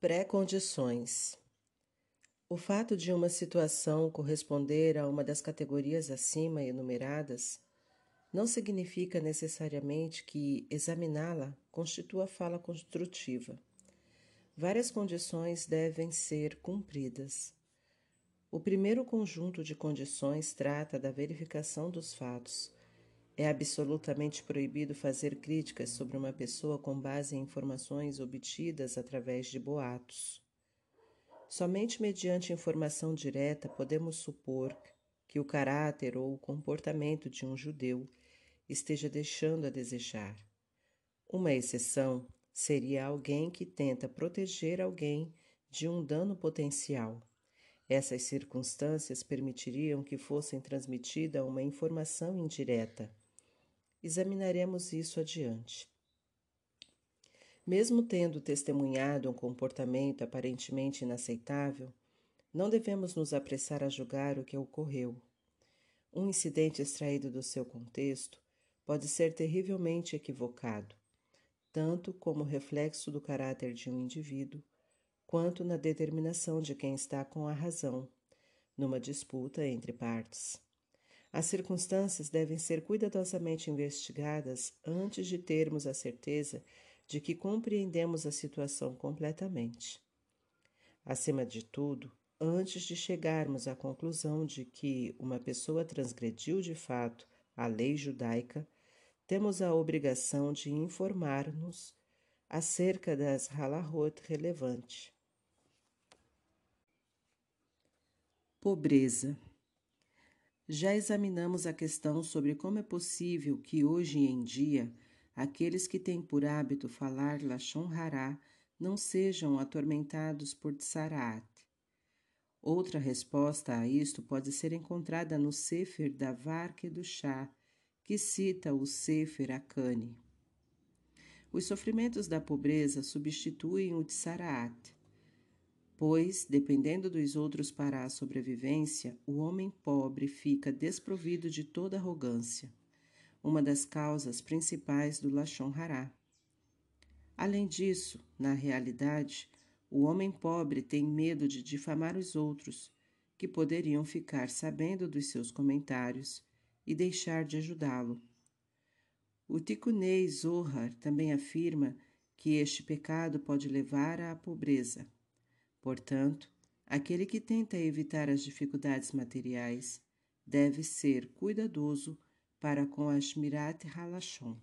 Pré-condições. O fato de uma situação corresponder a uma das categorias acima enumeradas não significa necessariamente que examiná-la constitua fala construtiva. Várias condições devem ser cumpridas. O primeiro conjunto de condições trata da verificação dos fatos é absolutamente proibido fazer críticas sobre uma pessoa com base em informações obtidas através de boatos. Somente mediante informação direta podemos supor que o caráter ou o comportamento de um judeu esteja deixando a desejar. Uma exceção seria alguém que tenta proteger alguém de um dano potencial. Essas circunstâncias permitiriam que fosse transmitida uma informação indireta Examinaremos isso adiante. Mesmo tendo testemunhado um comportamento aparentemente inaceitável, não devemos nos apressar a julgar o que ocorreu. Um incidente extraído do seu contexto pode ser terrivelmente equivocado, tanto como reflexo do caráter de um indivíduo, quanto na determinação de quem está com a razão, numa disputa entre partes. As circunstâncias devem ser cuidadosamente investigadas antes de termos a certeza de que compreendemos a situação completamente. Acima de tudo, antes de chegarmos à conclusão de que uma pessoa transgrediu de fato a lei judaica, temos a obrigação de informar-nos acerca das halahot relevantes. Pobreza já examinamos a questão sobre como é possível que hoje em dia aqueles que têm por hábito falar Lashon Hará não sejam atormentados por Tsaraat. Outra resposta a isto pode ser encontrada no Sefer da Varke do Chá, que cita o Sefer Akane. Os sofrimentos da pobreza substituem o Tsaraat pois, dependendo dos outros para a sobrevivência, o homem pobre fica desprovido de toda arrogância, uma das causas principais do Lachon Hará. Além disso, na realidade, o homem pobre tem medo de difamar os outros, que poderiam ficar sabendo dos seus comentários e deixar de ajudá-lo. O Tikunei Zohar também afirma que este pecado pode levar à pobreza. Portanto, aquele que tenta evitar as dificuldades materiais deve ser cuidadoso para com a Shmirat Halashon.